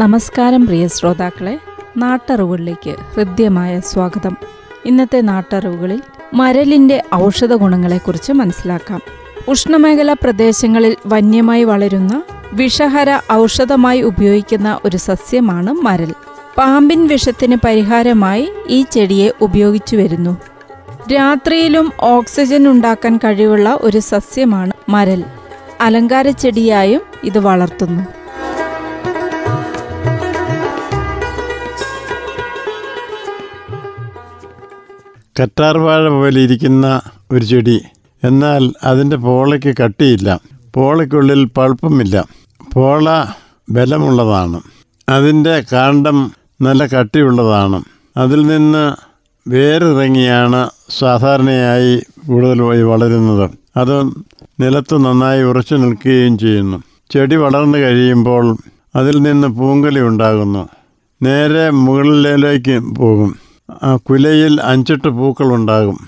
നമസ്കാരം പ്രിയ ശ്രോതാക്കളെ. നാട്ടറിവുകളിലേക്ക് ഹൃദ്യമായ സ്വാഗതം. ഇന്നത്തെ നാട്ടറിവുകളിൽ മരലിന്റെ ഔഷധ ഗുണങ്ങളെക്കുറിച്ച് മനസ്സിലാക്കാം. ഉഷ്ണമേഖലാ പ്രദേശങ്ങളിൽ വന്യമായി വളരുന്ന വിഷഹര ഔഷധമായി ഉപയോഗിക്കുന്ന ഒരു സസ്യമാണ് മരൽ. പാമ്പിൻ വിഷത്തിന് പരിഹാരമായി ഈ ചെടിയെ ഉപയോഗിച്ചു വരുന്നു. രാത്രിയിലും ഓക്സിജൻ ഉണ്ടാക്കാൻ കഴിവുള്ള ഒരു സസ്യമാണ് മരൽ. അലങ്കാര ചെടിയായും ഇത് വളർത്തുന്നു. കറ്റാർവാഴ പോലെ ഇരിക്കുന്ന ഒരു ചെടി. എന്നാൽ അതിന്റെ പോളയ്ക്ക് കട്ടിയില്ല. പോളയ്ക്കുള്ളിൽ പൾപ്പുമില്ല. പോള ബലമുള്ളതാണ്. അതിന്റെ കാണ്ഡം നല്ല കട്ടിയുള്ളതാണ്. അതിൽ നിന്ന് വേറിറങ്ങിയാണ് സാധാരണയായി കൂടുതൽ വളരുന്നത്. അത് നിലത്ത് നന്നായി ഉറച്ചു നിൽക്കുകയും ചെയ്യുന്നു. ചെടി വളർന്നു കഴിയുമ്പോൾ അതിൽ നിന്ന് പൂങ്കലി ഉണ്ടാകുന്നു. നേരെ മുകളിലേക്ക് പോകും. കുലയിൽ അഞ്ചെട്ട് പൂക്കളുണ്ടാകും.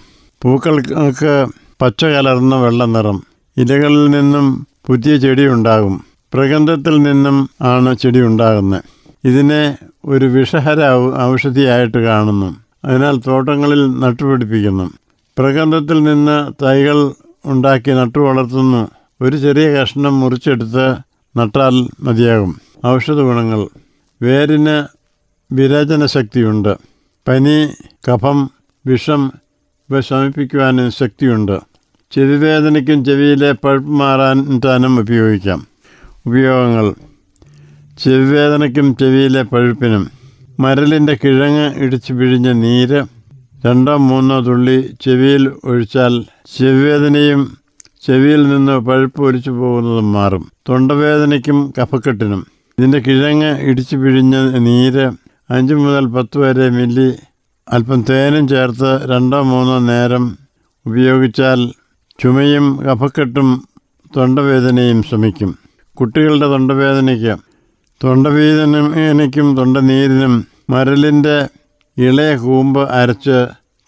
പൂക്കൾക്ക് പച്ച കലർന്ന വെള്ള നിറം. ഇലകളിൽ നിന്നും പുതിയ ചെടി ഉണ്ടാകും പ്രഗന്ധത്തിൽ നിന്നും ആണ് ചെടി ഉണ്ടാകുന്നത് ഇതിനെ ഒരു വിഷഹര ഔഷധിയായിട്ട് കാണുന്നു. അതിനാൽ തോട്ടങ്ങളിൽ നട്ടുപിടിപ്പിക്കുന്നു. പ്രകന്ധത്തിൽ നിന്ന് തൈകൾ ഉണ്ടാക്കി നട്ടു വളർത്തുന്നു. ഒരു ചെറിയ കഷ്ണം മുറിച്ചെടുത്ത് നട്ടാൽ മതിയാകും. ഔഷധ ഗുണങ്ങൾ. വേരിന് വിരചന ശക്തിയുണ്ട് പനി കഫം വിഷം ഇവ ശമിപ്പിക്കുവാനും ശക്തിയുണ്ട്. ചെവിവേദനയ്ക്കും ചെവിയിലെ പഴുപ്പ് മാറാനും ഉപയോഗിക്കാം. ഉപയോഗങ്ങൾ. ചെവിവേദനയ്ക്കും ചെവിയിലെ പഴുപ്പിനും. മരലിന്റെ കിഴങ്ങ് ഇടിച്ചു പിഴിഞ്ഞ നീര് രണ്ടോ മൂന്നോ തുള്ളി ചെവിയിൽ ഒഴിച്ചാൽ ചെവിവേദനയും ചെവിയിൽ നിന്ന് പഴുപ്പ് ഒലിച്ചു പോകുന്നതും മാറും. തൊണ്ടവേദനയ്ക്കും കഫക്കെട്ടിനും. ഇതിന്റെ കിഴങ്ങ് ഇടിച്ചു പിഴിഞ്ഞ നീര് അഞ്ച് മുതൽ പത്ത് വരെ മില്ലി. അല്പം തേനും ചേർത്ത് രണ്ടോ മൂന്നോ നേരം ഉപയോഗിച്ചാൽ ചുമയും കഫക്കെട്ടും തൊണ്ടവേദനയും ശമിക്കും. കുട്ടികളുടെ തൊണ്ടവേദനയ്ക്ക് തൊണ്ടവേദനയ്ക്കും തൊണ്ടനീരിനും മരലിന്റെ ഇളയ കൂമ്പ് അരച്ച്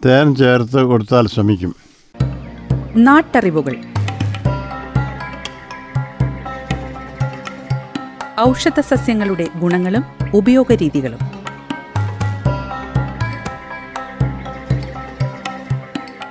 തേൻ ചേർത്ത് കൊടുത്താൽ ശമിക്കും. നാട്ടറിവുകൾ. ഔഷധ സസ്യങ്ങളുടെ ഗുണങ്ങളും ഉപയോഗരീതികളും.